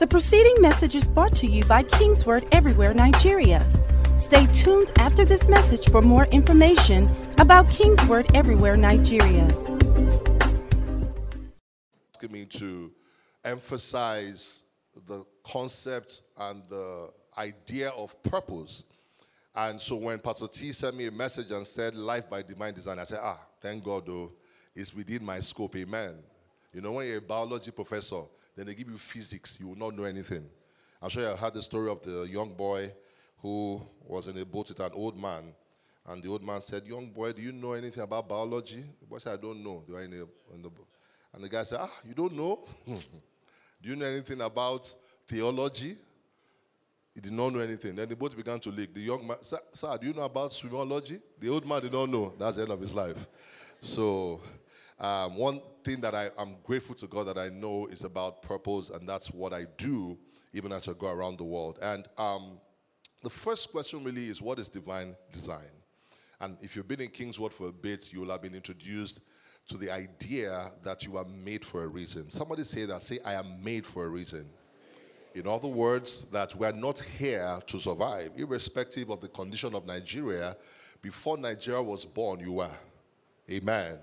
The preceding message is brought to you by Kingsword Everywhere Nigeria. Stay tuned after this message for more information about Kingsword Everywhere Nigeria. asking me to emphasize the concept and the idea of purpose. And so when Pastor T sent me a message and said life by divine design, I said, ah, thank God though, it's within my scope, amen. You know, when you're a biology professor, then they give you physics, you will not know anything. I'm sure you heard the story of the young boy who was in a boat with an old man. And the old man said, Young boy, do you know anything about biology? The boy said, I don't know. They were in, a, in the. And the guy said, Ah, you don't know? do you know anything about theology? He did not know anything. Then the boat began to leak. The young man, sir, sir, do you know about swimology? The old man did not know. That's the end of his life. So, um, one thing that I, I'm grateful to God that I know is about purpose, and that's what I do even as I go around the world. And um, the first question really is what is divine design? And if you've been in Kingsword for a bit, you will have been introduced to the idea that you are made for a reason. Somebody say that. Say, I am made for a reason. In other words, that we are not here to survive, irrespective of the condition of Nigeria. Before Nigeria was born, you were. Amen.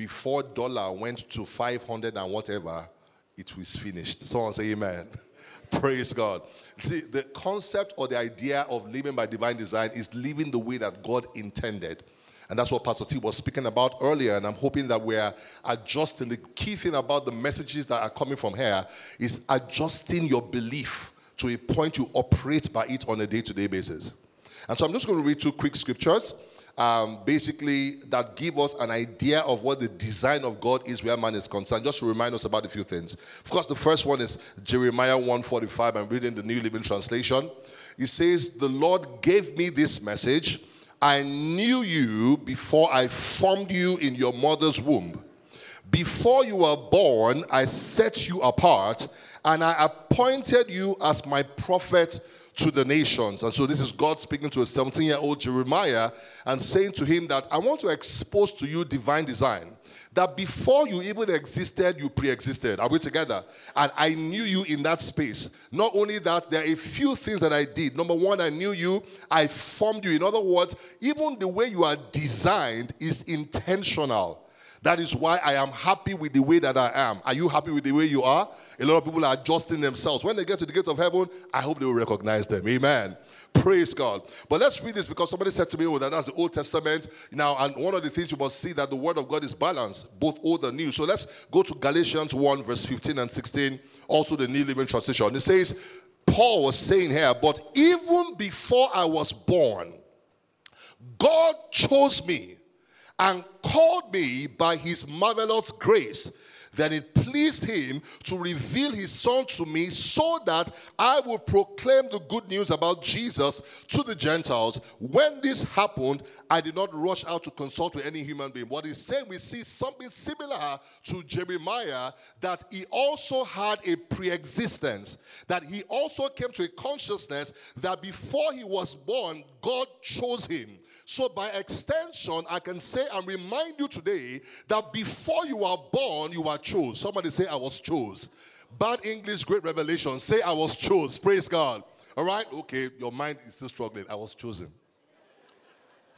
Before dollar went to 500 and whatever, it was finished. Someone say amen. Praise God. See, the concept or the idea of living by divine design is living the way that God intended. And that's what Pastor T was speaking about earlier. And I'm hoping that we're adjusting. The key thing about the messages that are coming from here is adjusting your belief to a point you operate by it on a day to day basis. And so I'm just going to read two quick scriptures. Um, basically, that give us an idea of what the design of God is where man is concerned. Just to remind us about a few things. Of course, the first one is Jeremiah 145. I'm reading the New Living Translation. It says, The Lord gave me this message. I knew you before I formed you in your mother's womb. Before you were born, I set you apart and I appointed you as my prophet to the nations. And so this is God speaking to a 17 year old Jeremiah and saying to him that I want to expose to you divine design. That before you even existed, you pre existed. Are we together? And I knew you in that space. Not only that, there are a few things that I did. Number one, I knew you, I formed you. In other words, even the way you are designed is intentional. That is why I am happy with the way that I am. Are you happy with the way you are? A lot of people are adjusting themselves. When they get to the gates of heaven, I hope they will recognize them. Amen. Praise God. But let's read this because somebody said to me, oh, that that's the Old Testament. Now, and one of the things you must see that the Word of God is balanced, both old and new. So let's go to Galatians 1, verse 15 and 16, also the New Living Translation. It says, Paul was saying here, but even before I was born, God chose me and called me by his marvelous grace. Then it pleased him to reveal his son to me so that I would proclaim the good news about Jesus to the Gentiles. When this happened, I did not rush out to consult with any human being. What he's saying, we see something similar to Jeremiah that he also had a pre existence, that he also came to a consciousness that before he was born, God chose him. So, by extension, I can say and remind you today that before you are born, you are chose. Somebody say, I was chose. Bad English, great revelation. Say, I was chose. Praise God. All right? Okay, your mind is still struggling. I was chosen.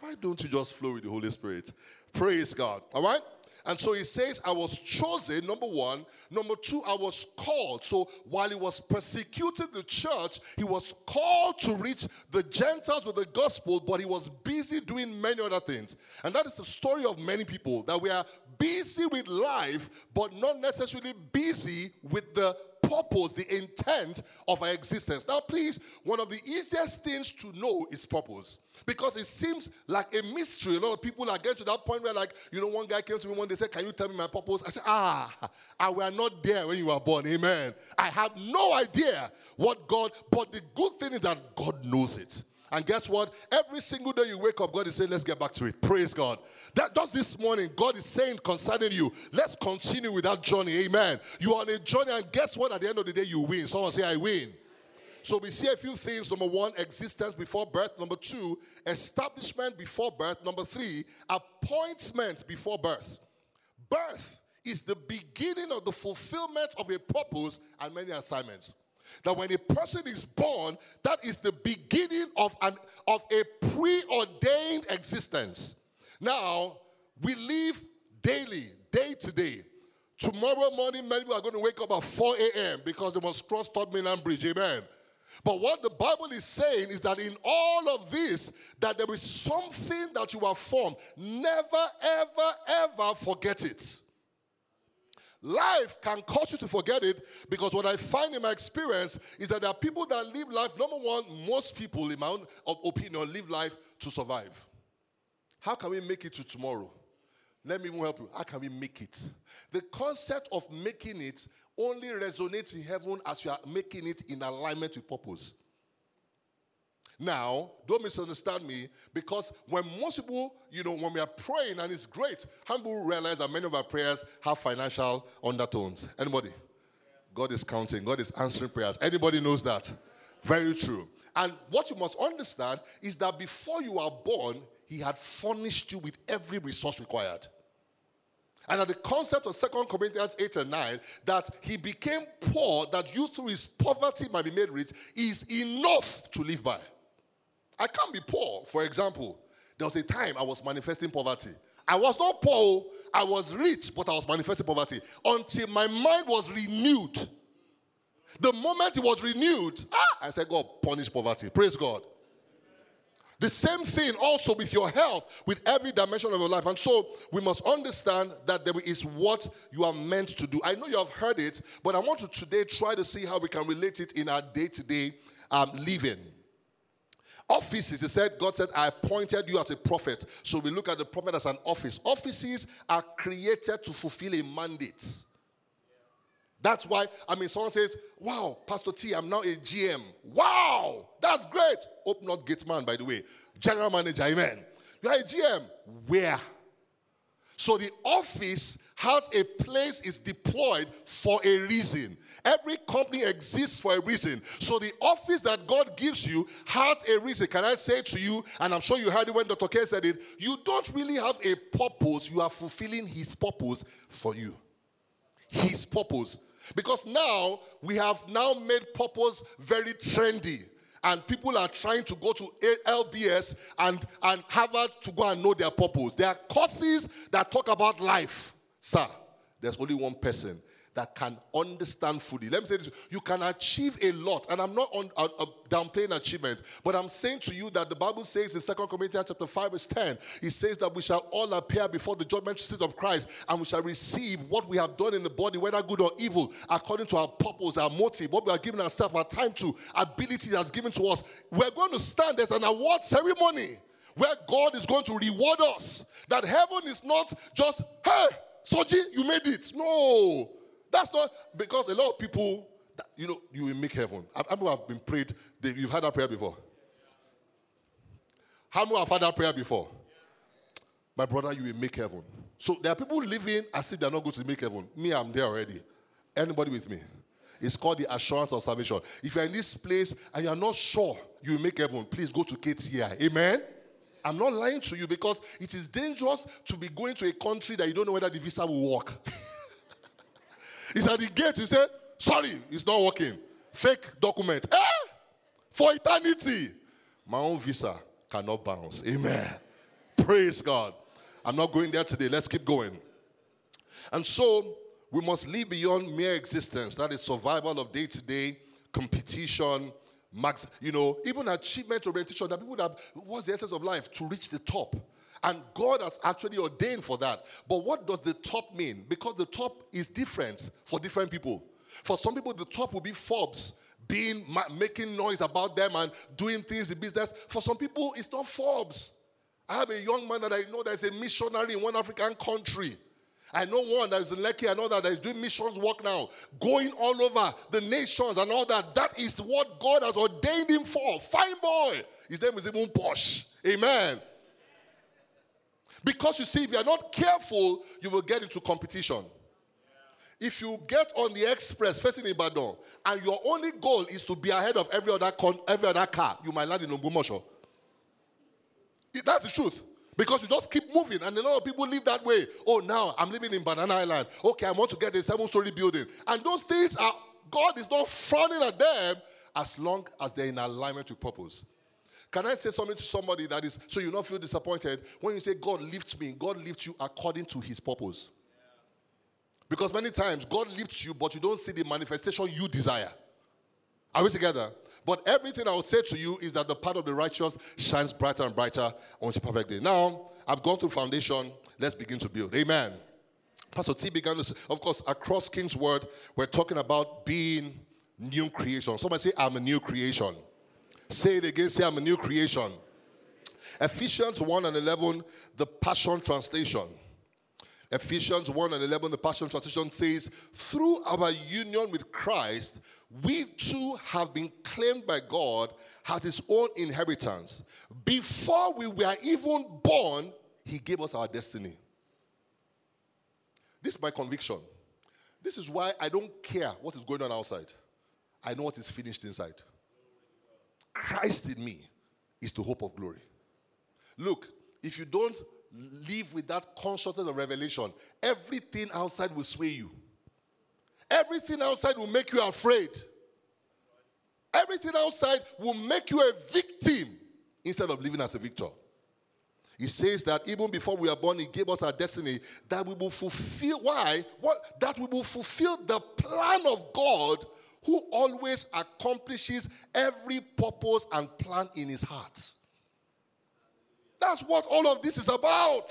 Why don't you just flow with the Holy Spirit? Praise God. All right? And so he says, I was chosen, number one. Number two, I was called. So while he was persecuting the church, he was called to reach the Gentiles with the gospel, but he was busy doing many other things. And that is the story of many people that we are busy with life, but not necessarily busy with the purpose, the intent of our existence. Now, please, one of the easiest things to know is purpose. Because it seems like a mystery. A lot of people are getting to that point where, like, you know, one guy came to me one day said, Can you tell me my purpose? I said, Ah, I were not there when you were born. Amen. I have no idea what God, but the good thing is that God knows it. And guess what? Every single day you wake up, God is saying, Let's get back to it. Praise God. That just this morning, God is saying concerning you, let's continue with that journey. Amen. You are on a journey, and guess what? At the end of the day, you win. Someone say, I win. So we see a few things. Number one, existence before birth. Number two, establishment before birth. Number three, appointment before birth. Birth is the beginning of the fulfillment of a purpose and many assignments. that when a person is born, that is the beginning of an of a preordained existence. Now, we live daily, day to day. Tomorrow morning, many people are going to wake up at 4 a.m. because they must cross Third Mainland Bridge. Amen. But what the Bible is saying is that in all of this, that there is something that you are formed. Never, ever, ever forget it. Life can cause you to forget it because what I find in my experience is that there are people that live life. Number one, most people, in my own opinion, live life to survive. How can we make it to tomorrow? Let me help you. How can we make it? The concept of making it only resonates in heaven as you are making it in alignment with purpose. Now, don't misunderstand me because when most people, you know, when we are praying and it's great, people realize that many of our prayers have financial undertones? Anybody? God is counting, God is answering prayers. Anybody knows that? Very true. And what you must understand is that before you are born, He had furnished you with every resource required. And that the concept of Second Corinthians 8 and 9, that he became poor, that you through his poverty might be made rich, is enough to live by. I can't be poor. For example, there was a time I was manifesting poverty. I was not poor, I was rich, but I was manifesting poverty until my mind was renewed. The moment it was renewed, ah, I said, God, punish poverty. Praise God. The same thing also with your health, with every dimension of your life. And so we must understand that there is what you are meant to do. I know you have heard it, but I want to today try to see how we can relate it in our day to day living. Offices, he said, God said, I appointed you as a prophet. So we look at the prophet as an office. Offices are created to fulfill a mandate. That's why, I mean, someone says, Wow, Pastor T, I'm now a GM. Wow, that's great. Hope not gate man, by the way. General manager, amen. You're a GM. Where? So the office has a place, is deployed for a reason. Every company exists for a reason. So the office that God gives you has a reason. Can I say to you, and I'm sure you heard it when Dr. K said it, you don't really have a purpose. You are fulfilling his purpose for you. His purpose. Because now we have now made purpose very trendy. And people are trying to go to LBS and, and Harvard to go and know their purpose. There are courses that talk about life. Sir, there's only one person that can understand fully. Let me say this you can achieve a lot, and I'm not on, uh, uh, downplaying achievement, but I'm saying to you that the Bible says in 2 Corinthians chapter 5, verse 10, it says that we shall all appear before the judgment seat of Christ, and we shall receive what we have done in the body, whether good or evil, according to our purpose, our motive, what we are giving ourselves, our time to, ability that's given to us. We're going to stand, there's an award ceremony where God is going to reward us. That heaven is not just, hey, Soji, you made it. No. That's not because a lot of people, that, you know, you will make heaven. Have been prayed? You've had that prayer before. How many have had that prayer before? My brother, you will make heaven. So there are people living as if they're not going to make heaven. Me, I'm there already. Anybody with me? It's called the assurance of salvation. If you're in this place and you're not sure you will make heaven, please go to KTI. Amen. I'm not lying to you because it is dangerous to be going to a country that you don't know whether the visa will work. It's at the gate. You say, sorry, it's not working. Fake document. Eh? For eternity. My own visa cannot bounce. Amen. Praise God. I'm not going there today. Let's keep going. And so we must live beyond mere existence. That is survival of day to day competition, max, you know, even achievement orientation. That people that what's the essence of life? To reach the top. And God has actually ordained for that. But what does the top mean? Because the top is different for different people. For some people, the top will be Forbes, being making noise about them and doing things in business. For some people, it's not Forbes. I have a young man that I know that's a missionary in one African country. I know one that is in Lekki, I know that is doing missions work now, going all over the nations and all that. That is what God has ordained him for. Fine boy. His name is even Posh. Amen. Because you see, if you're not careful, you will get into competition. If you get on the express facing Ibadan and your only goal is to be ahead of every other, con- every other car, you might land in Ogbomosho. That's the truth. Because you just keep moving, and a lot of people live that way. Oh, now I'm living in Banana Island. Okay, I want to get a seven story building. And those things are God is not frowning at them as long as they're in alignment with purpose. Can I say something to somebody that is so you not feel disappointed when you say God lifts me? God lifts you according to His purpose. Because many times God lifts you, but you don't see the manifestation you desire. Are we together? But everything I will say to you is that the path of the righteous shines brighter and brighter until perfect day. Now, I've gone through foundation. Let's begin to build. Amen. Pastor T began to, say, of course, across Kingsword, we're talking about being new creation. Somebody say, I'm a new creation. Say it again, say, I'm a new creation. Ephesians 1 and 11, the Passion Translation. Ephesians 1 and 11, the Passion Translation says, Through our union with Christ, we too have been claimed by God as his own inheritance. Before we were even born, he gave us our destiny. This is my conviction. This is why I don't care what is going on outside. I know what is finished inside. Christ in me is the hope of glory. Look, if you don't live with that consciousness of revelation, everything outside will sway you. Everything outside will make you afraid. Everything outside will make you a victim instead of living as a victor. He says that even before we are born, He gave us our destiny that we will fulfill. Why? What? That we will fulfill the plan of God who always accomplishes every purpose and plan in His heart. That's what all of this is about.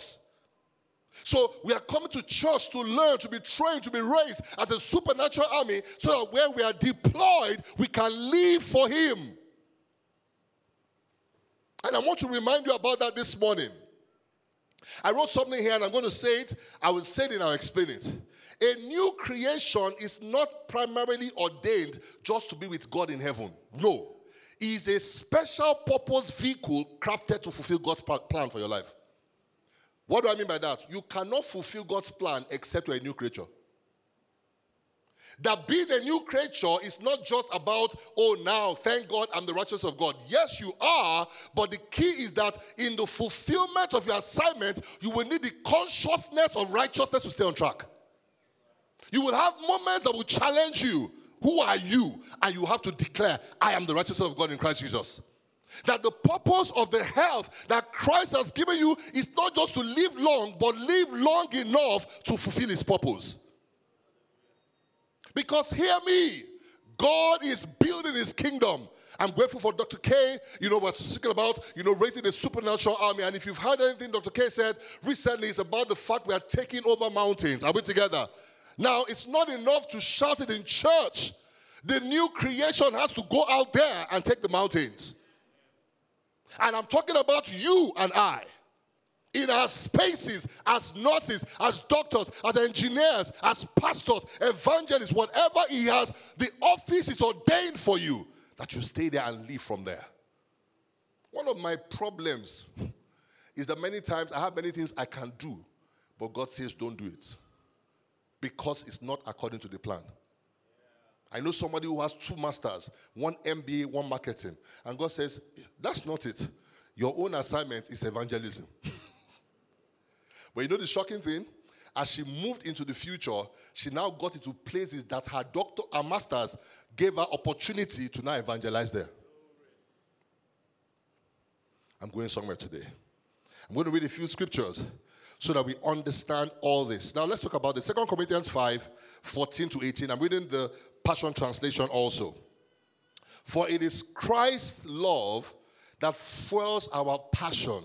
So we are coming to church to learn, to be trained, to be raised as a supernatural army so that when we are deployed, we can live for Him. And I want to remind you about that this morning. I wrote something here and I'm going to say it. I will say it and I'll explain it. A new creation is not primarily ordained just to be with God in heaven. No. It is a special purpose vehicle crafted to fulfill God's plan for your life. What do I mean by that? You cannot fulfill God's plan except you're a new creature. That being a new creature is not just about, oh, now, thank God, I'm the righteousness of God. Yes, you are, but the key is that in the fulfillment of your assignment, you will need the consciousness of righteousness to stay on track. You will have moments that will challenge you. Who are you? And you have to declare, I am the righteousness of God in Christ Jesus. That the purpose of the health that Christ has given you is not just to live long, but live long enough to fulfill his purpose. Because hear me, God is building his kingdom. I'm grateful for Dr. K. You know, we're speaking about, you know, raising a supernatural army. And if you've heard anything Dr. K said recently, it's about the fact we are taking over mountains. Are we together? Now, it's not enough to shout it in church. The new creation has to go out there and take the mountains. And I'm talking about you and I. In our spaces, as nurses, as doctors, as engineers, as pastors, evangelists, whatever he has, the office is ordained for you that you stay there and live from there. One of my problems is that many times I have many things I can do, but God says, don't do it because it's not according to the plan. I know somebody who has two masters, one MBA, one marketing. And God says, That's not it. Your own assignment is evangelism. but you know the shocking thing? As she moved into the future, she now got into places that her doctor, her masters gave her opportunity to now evangelize there. I'm going somewhere today. I'm going to read a few scriptures so that we understand all this. Now let's talk about the Second Corinthians 5, 14 to 18. I'm reading the Passion Translation also. For it is Christ's love that fuels our passion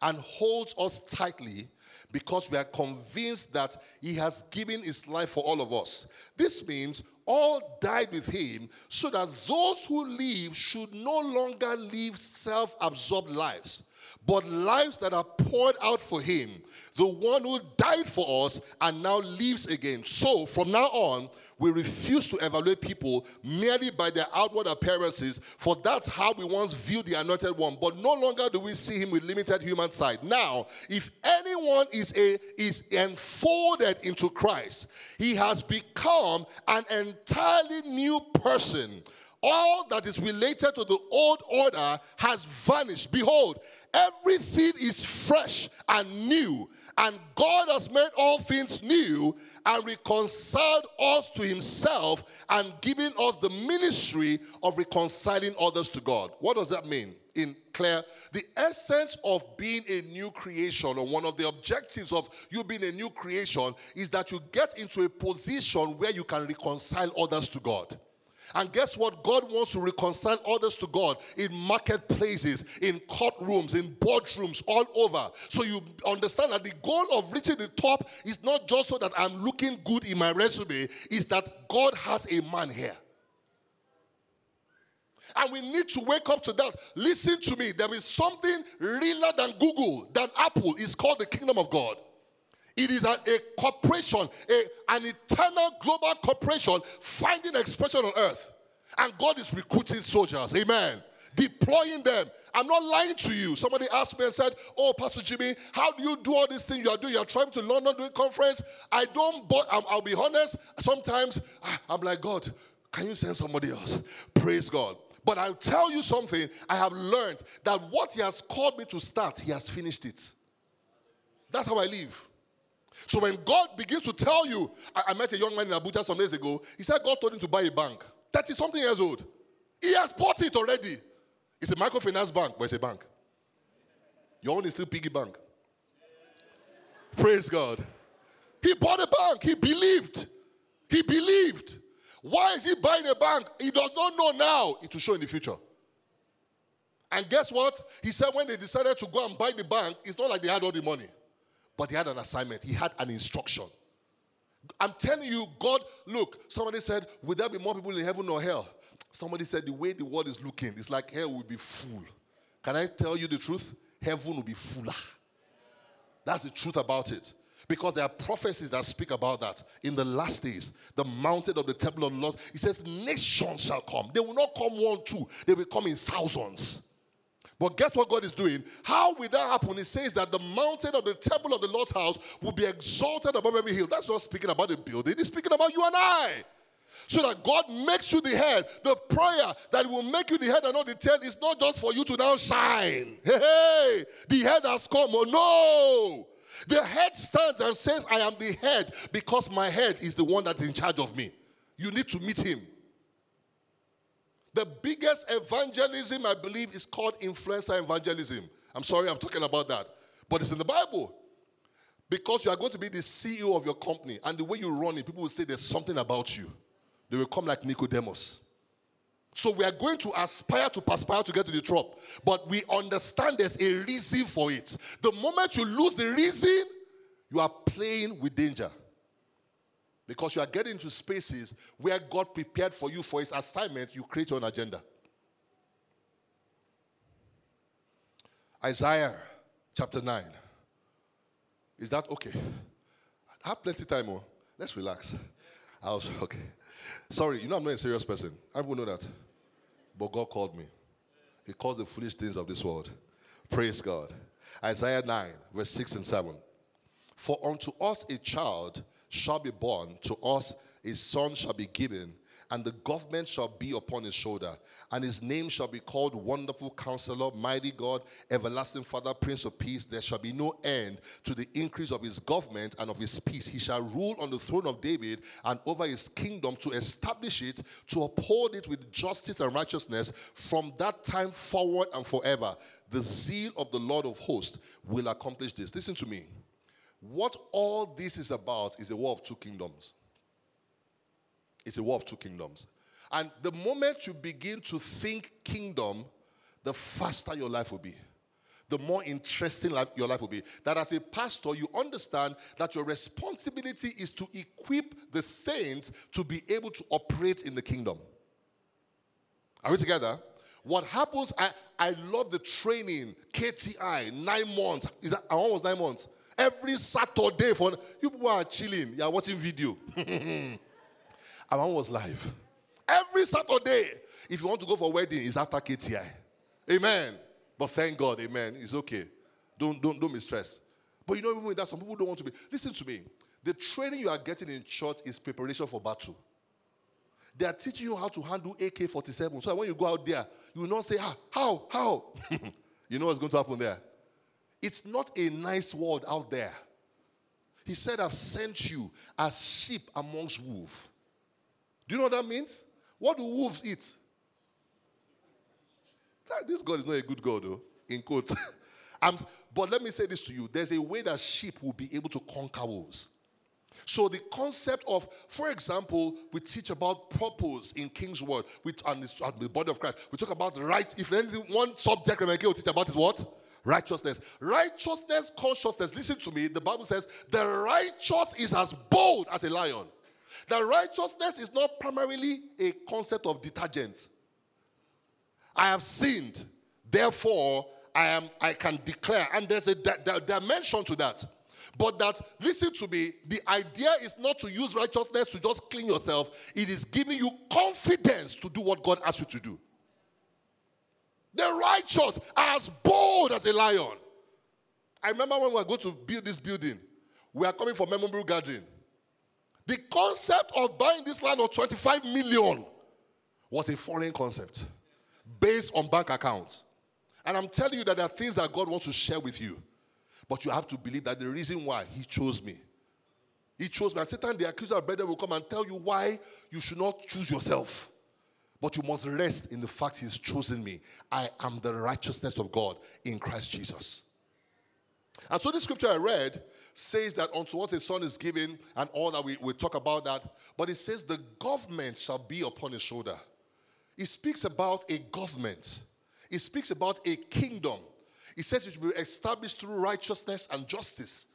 and holds us tightly because we are convinced that he has given his life for all of us. This means all died with him so that those who live should no longer live self absorbed lives, but lives that are poured out for him, the one who died for us and now lives again. So from now on, we refuse to evaluate people merely by their outward appearances, for that's how we once viewed the anointed one. But no longer do we see him with limited human sight. Now, if anyone is a is enfolded into Christ, he has become an entirely new person. All that is related to the old order has vanished. Behold, everything is fresh and new, and God has made all things new and reconciled us to himself and given us the ministry of reconciling others to God. What does that mean? In clear, the essence of being a new creation, or one of the objectives of you being a new creation, is that you get into a position where you can reconcile others to God. And guess what? God wants to reconcile others to God in marketplaces, in courtrooms, in boardrooms, all over. So you understand that the goal of reaching the top is not just so that I'm looking good in my resume, is that God has a man here. And we need to wake up to that. Listen to me. There is something realer than Google, than Apple. It's called the kingdom of God. It is a, a corporation, a, an eternal global corporation finding expression on earth. And God is recruiting soldiers. Amen. Deploying them. I'm not lying to you. Somebody asked me and said, Oh, Pastor Jimi, how do you do all these things you are doing? You're trying to London doing conference. I don't, but i will be honest. Sometimes ah, I'm like, God, can you send somebody else? Praise God. But I'll tell you something. I have learned that what He has called me to start, He has finished it. That's how I live. So when God begins to tell you, I, I met a young man in Abuja some days ago. He said God told him to buy a bank. 30 something years old. He has bought it already. It's a microfinance bank, but it's a bank. Your own is still piggy bank. Praise God. He bought a bank. He believed. He believed. Why is he buying a bank? He does not know now. It will show in the future. And guess what? He said when they decided to go and buy the bank, it's not like they had all the money. But he had an assignment, he had an instruction. I'm telling you, God, look, somebody said, Will there be more people in heaven or hell? Somebody said, The way the world is looking, it's like hell will be full. Can I tell you the truth? Heaven will be fuller. That's the truth about it. Because there are prophecies that speak about that. In the last days, the mountain of the temple of the Lord, he says, Nations shall come. They will not come one, two, they will come in thousands. But guess what God is doing? How will that happen? He says that the mountain of the temple of the Lord's house will be exalted above every hill. That's not speaking about the building, he's speaking about you and I. So that God makes you the head. The prayer that will make you the head and not the tail is not just for you to now shine. Hey, hey, the head has come. Oh no. The head stands and says, I am the head because my head is the one that's in charge of me. You need to meet him. The biggest evangelism, I believe, is called influencer evangelism. I'm sorry, I'm talking about that. But it's in the Bible. Because you are going to be the CEO of your company, and the way you run it, people will say there's something about you. They will come like Nicodemus. So we are going to aspire to perspire to get to the top. But we understand there's a reason for it. The moment you lose the reason, you are playing with danger. Because you are getting into spaces where God prepared for you for his assignment, you create your own agenda. Isaiah chapter 9. Is that okay? I have plenty time. Oh. Let's relax. I was okay. Sorry, you know I'm not a serious person. Will know that. But God called me. He calls the foolish things of this world. Praise God. Isaiah 9, verse 6 and 7. For unto us a child shall be born, to us a son shall be given, and the government shall be upon his shoulder. And his name shall be called Wonderful Counselor, Mighty God, Everlasting Father, Prince of Peace. There shall be no end to the increase of his government and of his peace. He shall rule on the throne of David and over his kingdom to establish it, to uphold it with justice and righteousness from that time forward and forever. The zeal of the Lord of hosts will accomplish this. Listen to me. What all this is about is a war of two kingdoms. It's a war of two kingdoms. And the moment you begin to think kingdom, the faster your life will be. The more interesting life, your life will be. That as a pastor, you understand that your responsibility is to equip the saints to be able to operate in the kingdom. Are we together? What happens, I, I love the training, KTI, nine months. Is that almost nine months? Every Saturday for you people are chilling, you are watching video. and one was live. Every Saturday. If you want to go for wedding, it's after KTI. Amen. But thank God, amen. It's okay. Don't don't don't be stressed. But you know, even that, some people don't want to be. Listen to me. The training you are getting in church is preparation for battle. They are teaching you how to handle AK 47. So when you go out there, you will not say, ah, How? How? you know what's going to happen there? It's not a nice world out there. He said, I've sent you as sheep amongst wolves. Do you know what that means? What do wolves eat? This God is not a good God, though, in quotes. but let me say this to you there's a way that sheep will be able to conquer wolves. So the concept of, for example, we teach about purpose in Kingsword with and the body of Christ. We talk about right. If anything, one subject we will teach about is what righteousness. Righteousness, consciousness. Listen to me. The Bible says the righteous is as bold as a lion. The righteousness is not primarily a concept of detergent. I have sinned, therefore I am I can declare, and there's a dimension to that. But that, listen to me, the idea is not to use righteousness to just clean yourself, it is giving you confidence to do what God asks you to do. The righteous are as bold as a lion. I remember when we were going to build this building, we are coming for memorial gathering. The concept of buying this land of 25 million was a foreign concept based on bank accounts. And I'm telling you that there are things that God wants to share with you. But you have to believe that the reason why He chose me. He chose me. And Satan, the accuser of brethren, will come and tell you why you should not choose yourself. But you must rest in the fact He's chosen me. I am the righteousness of God in Christ Jesus. And so, this scripture I read says that unto us a son is given, and all that we, we talk about that. But it says, the government shall be upon his shoulder. It speaks about a government, it speaks about a kingdom. It says it will be established through righteousness and justice.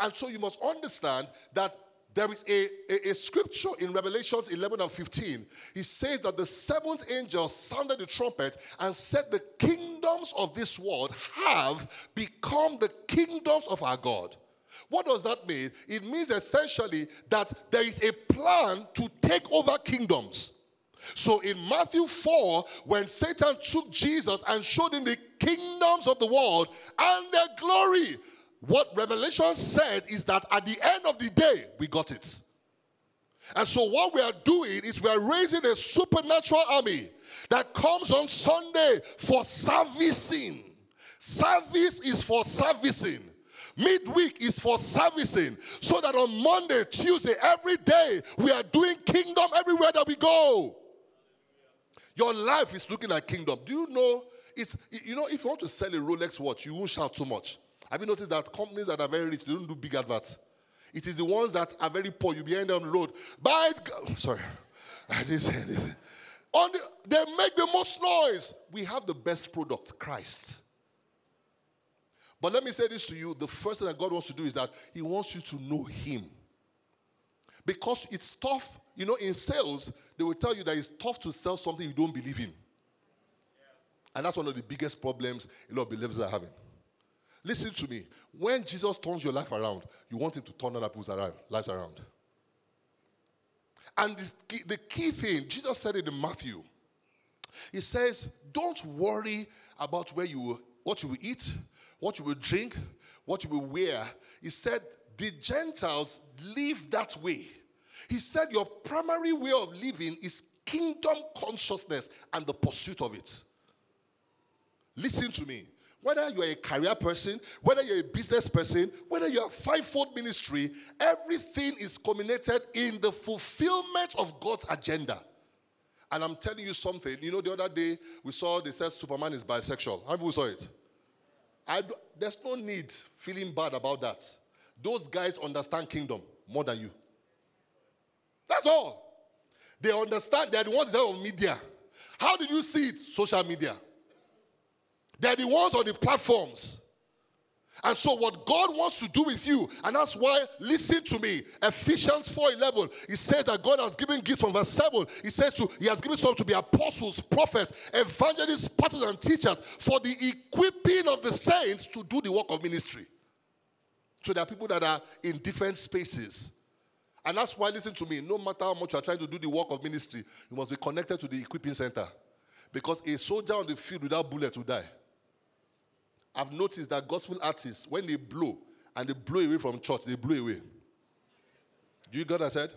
And so you must understand that there is a, a, a, scripture in Revelations 11 and 15. He says that the seventh angel sounded the trumpet and said, The kingdoms of this world have become the kingdoms of our God. What does that mean? It means essentially that there is a plan to take over kingdoms. So in Matthew 4, when Satan took Jesus and showed him the kingdoms of the world and their glory, what Revelation said is that at the end of the day, we got it. And so, what we are doing is we are raising a supernatural army that comes on Sunday for servicing. Service is for servicing. Midweek is for servicing. So that on Monday, Tuesday, every day, we are doing kingdom everywhere that we go. Your life is looking like kingdom. Do you know? It's you know if you want to sell a Rolex watch, you won't shout too much. Have you noticed that companies that are very rich they don't do big adverts? It is the ones that are very poor. You be on the road. Buy it. Oh, sorry, I didn't say anything. On the, they make the most noise. We have the best product, Christ. But let me say this to you: the first thing that God wants to do is that He wants you to know Him. Because it's tough, you know, in sales, they will tell you that it's tough to sell something you don't believe in. And that's one of the biggest problems a lot of believers are having. Listen to me. When Jesus turns your life around, you want him to turn other people's around, lives around. And the key, the key thing, Jesus said it in Matthew. He says, Don't worry about where you will, what you will eat, what you will drink, what you will wear. He said, The Gentiles live that way. He said, Your primary way of living is kingdom consciousness and the pursuit of it. Listen to me. Whether you're a career person, whether you're a business person, whether you're a fivefold ministry, everything is culminated in the fulfillment of God's agenda. And I'm telling you something. You know, the other day we saw they said Superman is bisexual. How people saw it? I, there's no need feeling bad about that. Those guys understand kingdom more than you. That's all. They understand they're the ones that are on media. How did you see it? Social media. They're the ones on the platforms. And so what God wants to do with you, and that's why listen to me. Ephesians 4:11. It says that God has given gifts from verse 7. He says to He has given some to be apostles, prophets, evangelists, pastors, and teachers for the equipping of the saints to do the work of ministry. So there are people that are in different spaces. And that's why, listen to me, no matter how much you are trying to do the work of ministry, you must be connected to the equipping center. Because a soldier on the field without bullets will die. I've noticed that gospel artists, when they blow and they blow away from church, they blow away. Do you get what I said?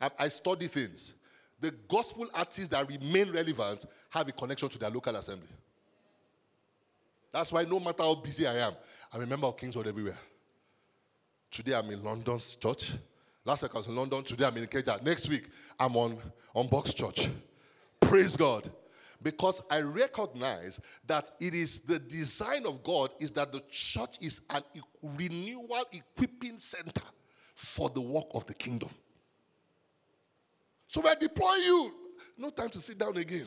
I, I study things. The gospel artists that remain relevant have a connection to their local assembly. That's why no matter how busy I am, I remember Kingsword everywhere. Today I'm in London's church. Last week I was in London. Today I'm in Ikeja. Next week I'm on, on Box Church. Praise God. Because I recognize that it is the design of God is that the church is an renewal equipping center for the work of the kingdom. So I deploy you, no time to sit down again.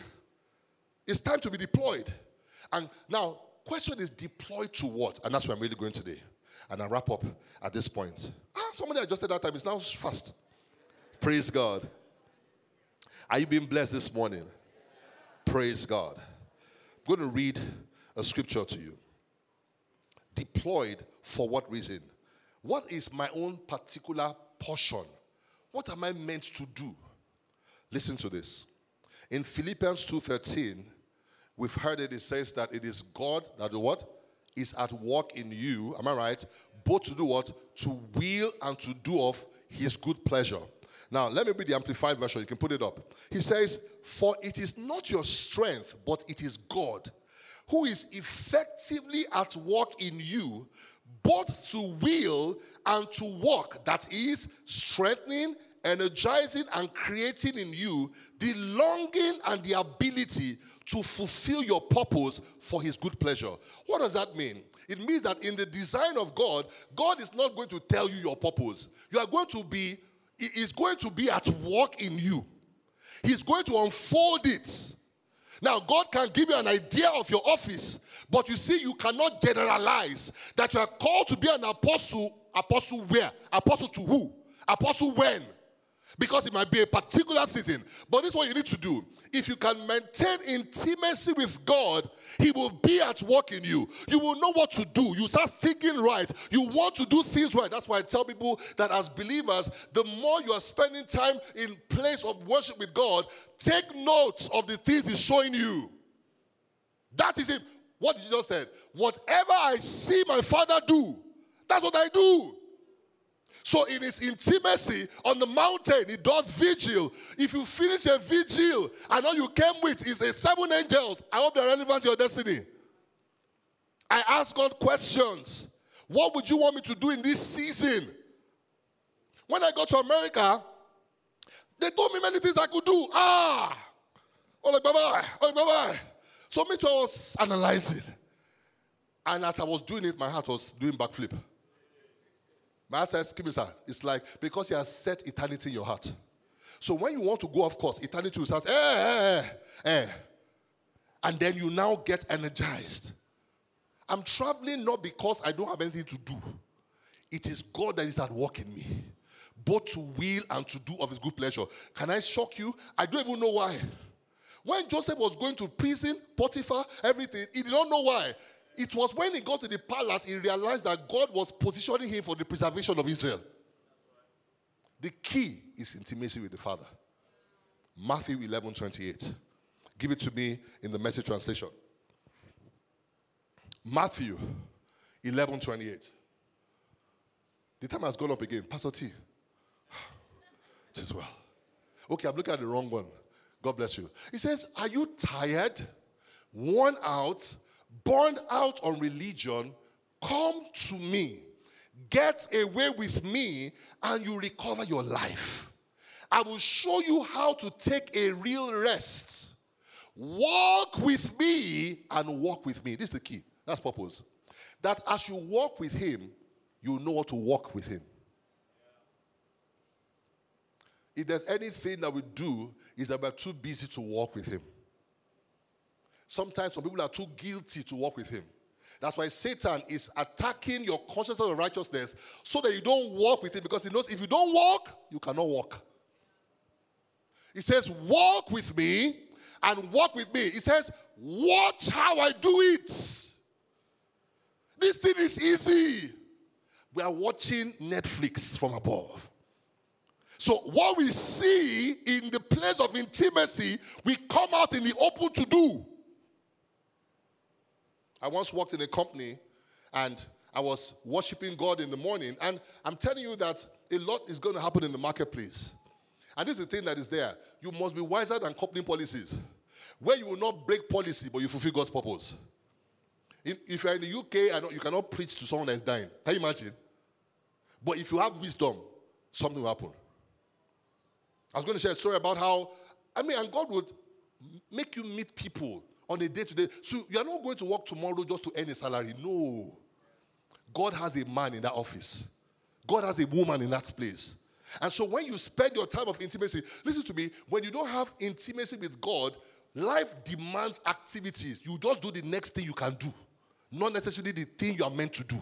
It's time to be deployed. And now, question is deployed to what? And that's where I'm really going today. And I wrap up at this point. Ah, somebody adjusted that time. It's now fast. Praise God. Are you being blessed this morning? Praise God. I'm going to read a scripture to you. Deployed for what reason? What is my own particular portion? What am I meant to do? Listen to this. In Philippians 2:13, we've heard it, it says that it is God that the what? Is at work in you. Am I right? Both to do what? To will and to do of his good pleasure. Now, let me read the Amplified version. You can put it up. He says, For it is not your strength, but it is God who is effectively at work in you, both to will and to work, that is, strengthening, energizing, and creating in you the longing and the ability to fulfill your purpose for His good pleasure. What does that mean? It means that in the design of God, God is not going to tell you your purpose. You are going to be is going to be at work in you. He's going to unfold it. Now, God can give you an idea of your office, but you see, you cannot generalize that you are called to be an apostle. Apostle where? Apostle to who? Apostle when? Because it might be a particular season. But this is what you need to do if you can maintain intimacy with God, He will be at work in you. You will know what to do. You start thinking right. You want to do things right. That's why I tell people that as believers, the more you are spending time in place of worship with God, take notes of the things He's showing you. That is it. What just say? Whatever I see my Father do, that's what I do. So in his intimacy on the mountain, he does vigil. If you finish a vigil and all you came with is a seven angels, I hope they're relevant to your destiny. I ask God questions. What would you want me to do in this season? When I got to America, they told me many things I could do. Ah, oh, like, bye bye, oh, bye bye. So, me too, I was analyzing. And as I was doing it, my heart was doing backflip. My says, "Give me, sir." It's like because he has set eternity in your heart. So when you want to go off course, eternity will start, eh, eh, eh, eh. And then you now get energized. I'm traveling not because I don't have anything to do. It is God that is at work in me, both to will and to do of his good pleasure. Can I shock you? I don't even know why. When Joseph was going to prison, Potiphar, everything, he did not know why. It was when he got to the palace, he realized that God was positioning him for the preservation of Israel. The key is intimacy with the Father. Matthew 11 28. Give it to me in the message translation. Matthew 11 28. The time has gone up again. Pastor T. Says, well. Okay, I'm looking at the wrong one. God bless you. He says, Are you tired, worn out, burned out on religion, come to me. Get away with me, and you recover your life. I will show you how to take a real rest. Walk with me and walk with me. This is the key. That's purpose. That as you walk with him, you know how to walk with him. If there's anything that we do, is that we're too busy to walk with him. Sometimes some people are too guilty to walk with him. That's why Satan is attacking your consciousness of righteousness so that you don't walk with him because he knows if you don't walk, you cannot walk. He says, Walk with me and walk with me. He says, Watch how I do it. This thing is easy. We are watching Netflix from above. So, what we see in the place of intimacy, we come out in the open to do. I once worked in a company and I was worshiping God in the morning. And I'm telling you that a lot is going to happen in the marketplace. And this is the thing that is there. You must be wiser than company policies, where you will not break policy, but you fulfill God's purpose. In, if you're in the UK you cannot preach to someone that's dying, can you imagine? But if you have wisdom, something will happen. I was going to share a story about how, I mean, and God would make you meet people on a day to day. So you're not going to work tomorrow just to earn a salary. No. God has a man in that office, God has a woman in that place. And so when you spend your time of intimacy, listen to me, when you don't have intimacy with God, life demands activities. You just do the next thing you can do, not necessarily the thing you are meant to do.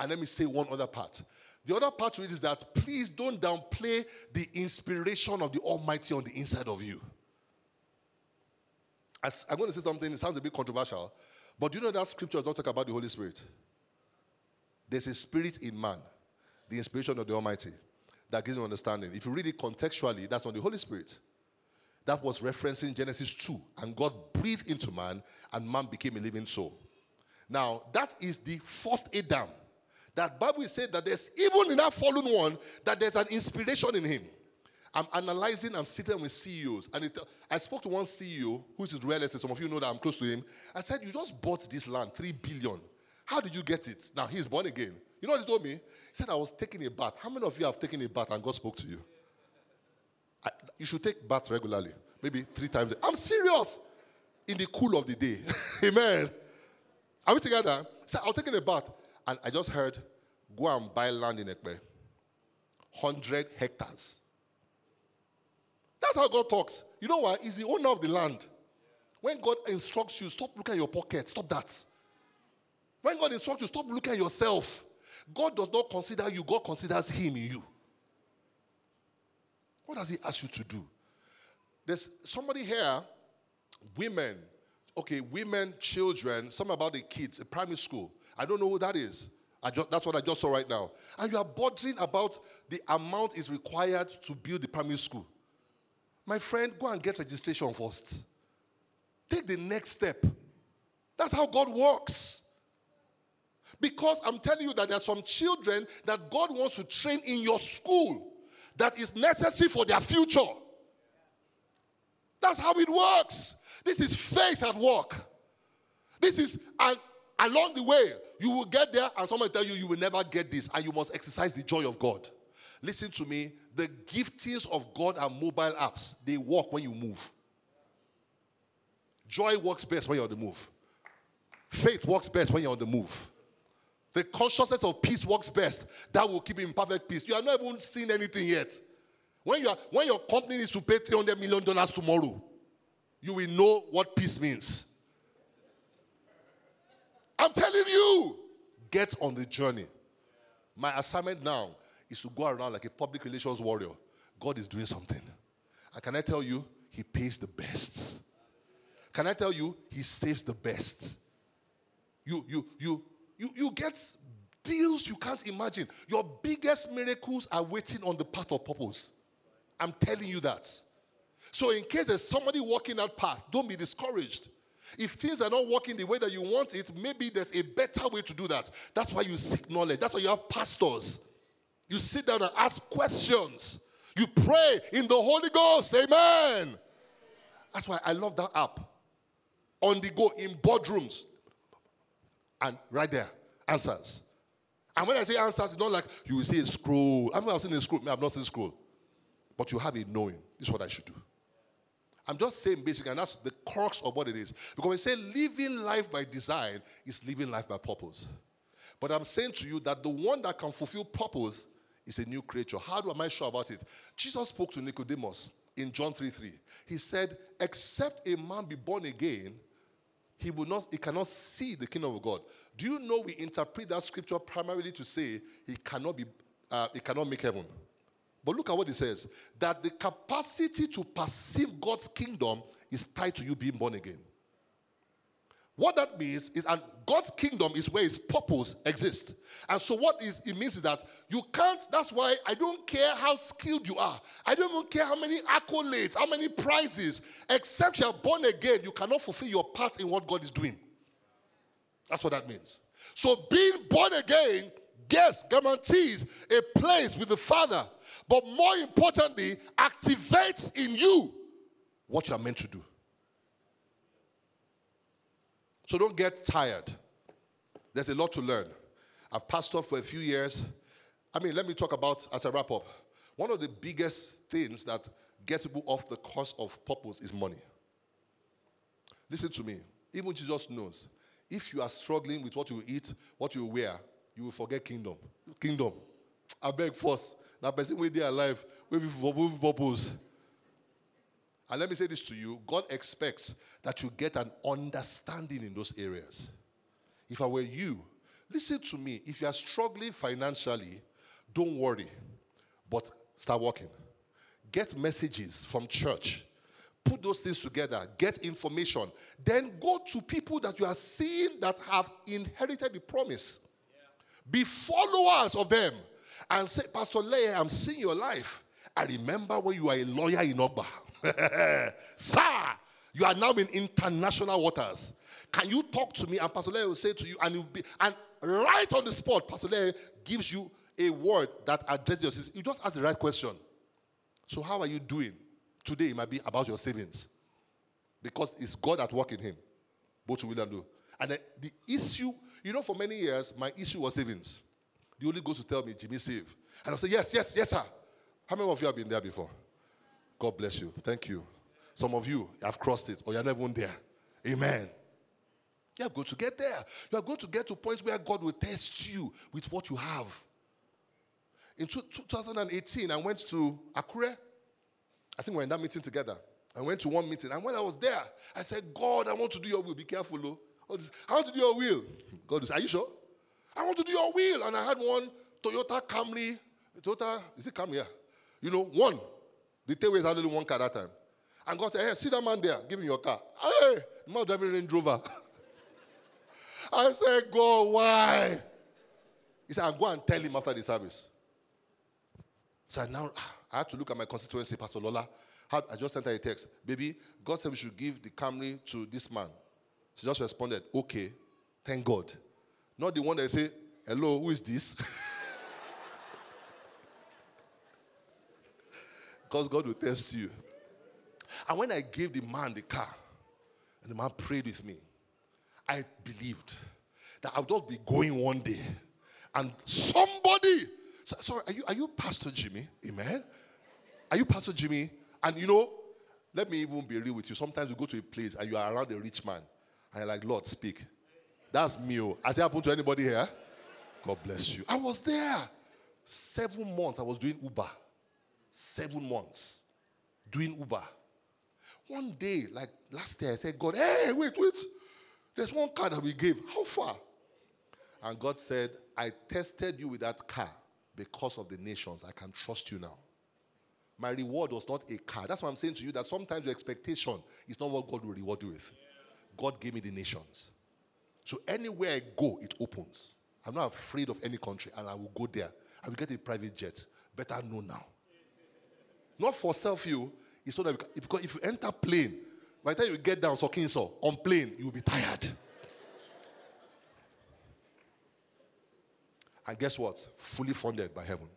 And let me say one other part. The other part to it is that please don't downplay the inspiration of the Almighty on the inside of you. I'm going to say something, it sounds a bit controversial, but do you know that scripture does not talk about the Holy Spirit? There's a spirit in man, the inspiration of the Almighty, that gives you understanding. If you read it contextually, that's not the Holy Spirit. That was referencing Genesis 2, and God breathed into man, and man became a living soul. Now, that is the first Adam that Bible said that there's even in that fallen one that there's an inspiration in him. I'm analyzing, I'm sitting with CEOs, and it, I spoke to one CEO who's real estate. Some of you know that I'm close to him. I said, You just bought this land, three billion. How did you get it? Now he's born again. You know what he told me? He said, I was taking a bath. How many of you have taken a bath and God spoke to you? I, you should take bath regularly, maybe three times. I'm serious. In the cool of the day. Amen. Are we together? He said, I was taking a bath. And I just heard, go and buy land in Epe. 100 hectares. That's how God talks. You know what? He's the owner of the land. When God instructs you, stop looking at your pocket. Stop that. When God instructs you, stop looking at yourself. God does not consider you, God considers Him in you. What does He ask you to do? There's somebody here, women, okay, women, children, some about the kids, primary school. I don't know who that is. Just, that's what I just saw right now. And you are bothering about the amount is required to build the primary school. My friend, go and get registration first. Take the next step. That's how God works. Because I'm telling you that there are some children that God wants to train in your school that is necessary for their future. That's how it works. This is faith at work. This is, and along the way, you will get there and someone tell you you will never get this and you must exercise the joy of God. Listen to me, the giftings of God are mobile apps. They work when you move. Joy works best when you're on the move. Faith works best when you're on the move. The consciousness of peace works best. That will keep you in perfect peace. You have not even seen anything yet. When, you are, when your company needs to pay $300 million tomorrow, you will know what peace means. I'm telling you, get on the journey. My assignment now is to go around like a public relations warrior. God is doing something. And can I tell you, He pays the best. Can I tell you, He saves the best. You, you, you, you, you get deals you can't imagine. Your biggest miracles are waiting on the path of purpose. I'm telling you that. So, in case there's somebody walking that path, don't be discouraged. If things are not working the way that you want it, maybe there's a better way to do that. That's why you seek knowledge. That's why you have pastors. You sit down and ask questions. You pray in the Holy Ghost. Amen. That's why I love that app. On the go in boardrooms. And right there, answers. And when I say answers, it's not like you will see a scroll. I mean, I've seen a scroll. I've not seen a scroll. But you have a knowing. This is what I should do. I'm just saying basically, and that's the crux of what it is. Because we say living life by design is living life by purpose. But I'm saying to you that the one that can fulfill purpose is a new creature. How do am I sure about it? Jesus spoke to Nicodemus in John 3 3. He said, Except a man be born again, he will not, he cannot see the kingdom of God. Do you know we interpret that scripture primarily to say he cannot be, uh, he cannot make heaven? But look at what it says that the capacity to perceive God's kingdom is tied to you being born again. What that means is, and God's kingdom is where His purpose exists. And so, what is it means is that you can't. That's why I don't care how skilled you are. I don't even care how many accolades, how many prizes. Except you are born again, you cannot fulfill your part in what God is doing. That's what that means. So, being born again, yes, guarantees a place with the Father but more importantly, activates in you what you are meant to do. So don't get tired. There's a lot to learn. I've pastored for a few years. I mean, let me talk about as a wrap up. One of the biggest things that gets people off the course of purpose is money. Listen to me. Even Jesus knows if you are struggling with what you eat, what you wear, you will forget kingdom. Kingdom. I beg first. Now, person with their life, with purpose. And let me say this to you God expects that you get an understanding in those areas. If I were you, listen to me. If you are struggling financially, don't worry, but start working. Get messages from church. Put those things together, get information. Then go to people that you are seeing that have inherited the promise. Be followers of them and say, Pastor Leah, I'm seeing your life. I remember when you were a lawyer in Ogba. Sir, you are now in international waters. Can you talk to me? And Pastor Leah will say to you, and, be, and right on the spot, Pastor Leah gives you a word that addresses your situation. You just ask the right question. So, how are you doing? Today, it might be about your savings. Because it's God at work in him. Both will and do. And the, the issue, you know, for many years, my issue was savings. The Holy Ghost to tell me, Jimi, save. And I'll say, yes, yes, yes, sir. How many of you have been there before? God bless you. Thank you. Some of you have crossed it or you're not even there. Amen. You are going to get there. You are going to get to points where God will test you with what you have. In 2018, I went to Akure. I think we are in that meeting together. I went to one meeting, and when I was there, I said, God, I want to do your will. Be careful, oh. though. I want to do your will. God said, Are you sure? I want to do your will. And I had one Toyota Camry. Toyota, is it Camry? You know, one. The tailway is only one car that time. And God said, Hey, see that man there, give me your car. Hey, the man driving Range Rover. I said, God, why? He said, I'll go and tell him after the service. So now ah, I had to look at my constituency, Pastor Lola. I just sent her a text. Baby, God said we should give the Camry to this man. She just responded, okay, thank God. Not the one that say, hello, who is this? because God will test you. And when I gave the man the car, and the man prayed with me, I believed that I would just be going one day, and somebody. Sorry, are you are you Pastor Jimi? Amen. Are you Pastor Jimi? And you know, let me even be real with you. Sometimes you go to a place and you are around a rich man, and you're like, Lord, speak. That's me. Oh. Has it happened to anybody here? God bless you. I was there. Seven months I was doing Uber seven months doing Uber. One day, like last year, I said, God, hey, wait, wait. There's one car that we gave. How far? And God said, I tested you with that car because of the nations. I can trust you now. My reward was not a car. That's why I'm saying to you that sometimes your expectation is not what God will reward you with. God gave me the nations. So anywhere I go, it opens. I'm not afraid of any country, and I will go there. I will get a private jet. Better know now. Not for self you. It's so that because if you enter plane, by the time you get down, so so on plane, you'll be tired. and guess what? Fully funded by heaven.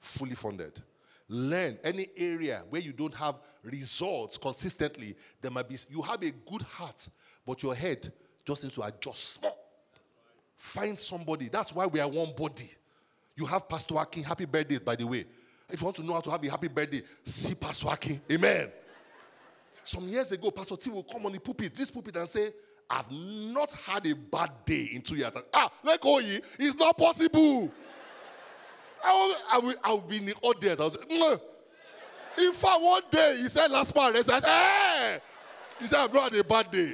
Fully funded. Learn any area where you don't have results consistently. There might be you have a good heart, but your head just needs to adjust. Find somebody. That's why we are one body. You have Pastor Akin. Happy birthday, by the way. If you want to know how to have a happy birthday, see Pastor Akin. Amen. Some years ago, Pastor T will come on the pulpit, this pulpit, and say, I've not had a bad day in two years. Ah, let go ye. It's not possible. I will, I will, I will be in the audience. I will say, in fact, one day he said last part, I said, hey! He said, I've not had a bad day.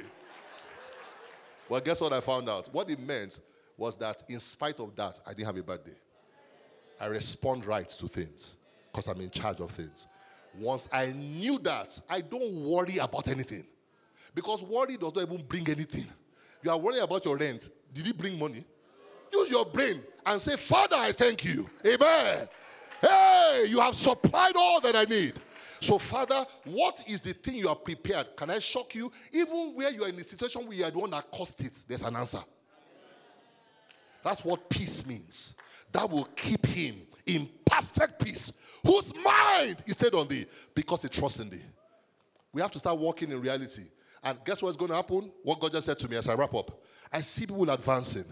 Well, guess what I found out? What it meant was that in spite of that, I didn't have a bad day. I respond right to things because I'm in charge of things. Once I knew that, I don't worry about anything. Because worry does not even bring anything. You are worrying about your rent. Did it bring money? Use your brain and say, Father, I thank you. Amen. Hey, you have supplied all that I need. So, Father, what is the thing you are prepared? Can I shock you? Even where you are in a situation where you are the one that caused it, there's an answer. That's what peace means. That will keep him in perfect peace whose mind is stayed on thee because he trusts in thee. We have to start walking in reality. And guess what's going to happen? What God just said to me as I wrap up. I see people advancing.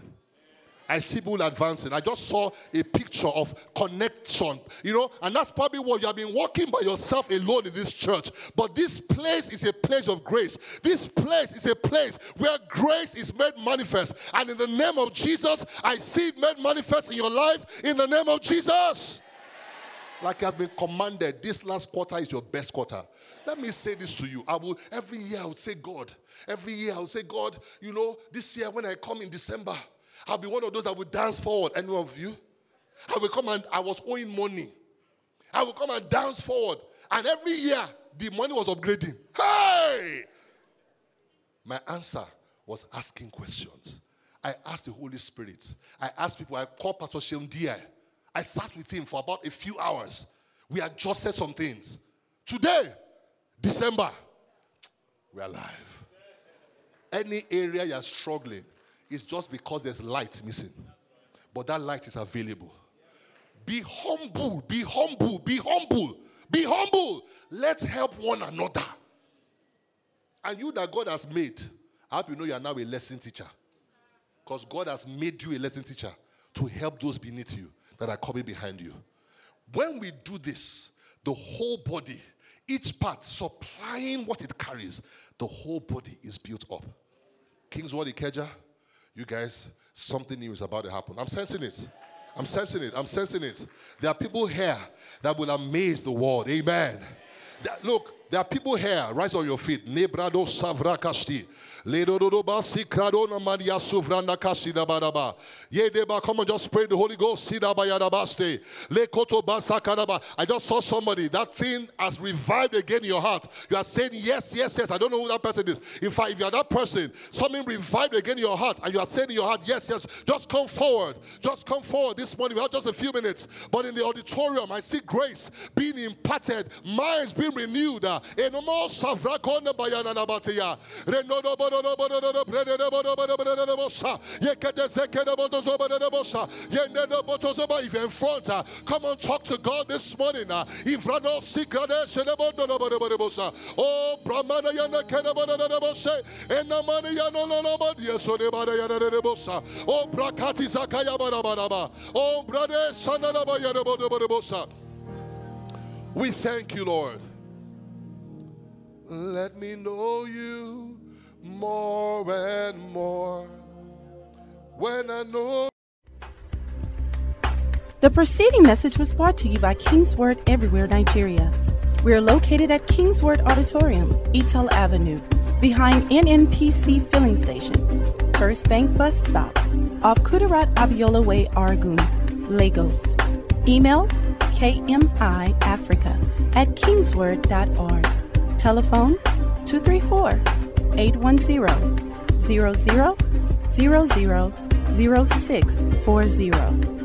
I see people advancing. I just saw a picture of connection, you know, and that's probably what you have been walking by yourself alone in this church. But this place is a place of grace. This place is a place where grace is made manifest. And in the name of Jesus, I see it made manifest in your life in the name of Jesus. Like has been commanded, this last quarter is your best quarter. Let me say this to you. I will every year I would say, God, every year I would say, God, you know, this year when I come in December, I'll be one of those that will dance forward. Any of you? I will come and I was owing money. I will come and dance forward. And every year, the money was upgrading. Hey! My answer was asking questions. I asked the Holy Spirit. I asked people. I called Pastor Sheon I sat with him for about a few hours. We adjusted some things. Today, December, we're alive. Any area you're struggling, it's just because there's light missing. But that light is available. Be humble, be humble, be humble, be humble. Let's help one another. And you that God has made, I hope you know you are now a lesson teacher. Because God has made you a lesson teacher to help those beneath you that are coming behind you. When we do this, the whole body, each part supplying what it carries, the whole body is built up. Kingsword Ikeja, you guys, something new is about to happen. I'm sensing it. I'm sensing it. I'm sensing it. There are people here that will amaze the world. Amen. That, look, there are people here. Rise on your feet. Nebrado savrakashti. Come on, just pray the Holy Ghost. I just saw somebody. That thing has revived again in your heart. You are saying yes, yes, yes. I don't know who that person is. In fact, if you are that person, something revived again in your heart, and you are saying in your heart, yes, yes. Just come forward. Just come forward this morning. We have just a few minutes, but in the auditorium, I see grace being imparted, minds being renewed. Eh, Enomo nabatia. Renodo front, come on, talk to God this morning. Oh, Brahmana Yana Yasodebada Yanadebosa, oh, Brakati Zakaya Barabaraba, oh, Yanabodobosa. We thank you, Lord. Let me know you more and more. When I know. The preceding message was brought to you by Kingsword Everywhere Nigeria. We are located at Kingsword Auditorium, Etal Avenue, behind NNPC Filling Station, First Bank Bus Stop, off Kudirat Abiola Way, Oregun, Lagos. Email kmiafrica at kingsword.org. Telephone 234 810 00 00 0640.